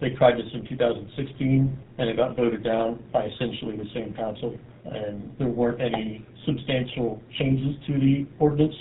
They tried this in 2016, and it got voted down by essentially the same council. And there weren't any substantial changes to the ordinance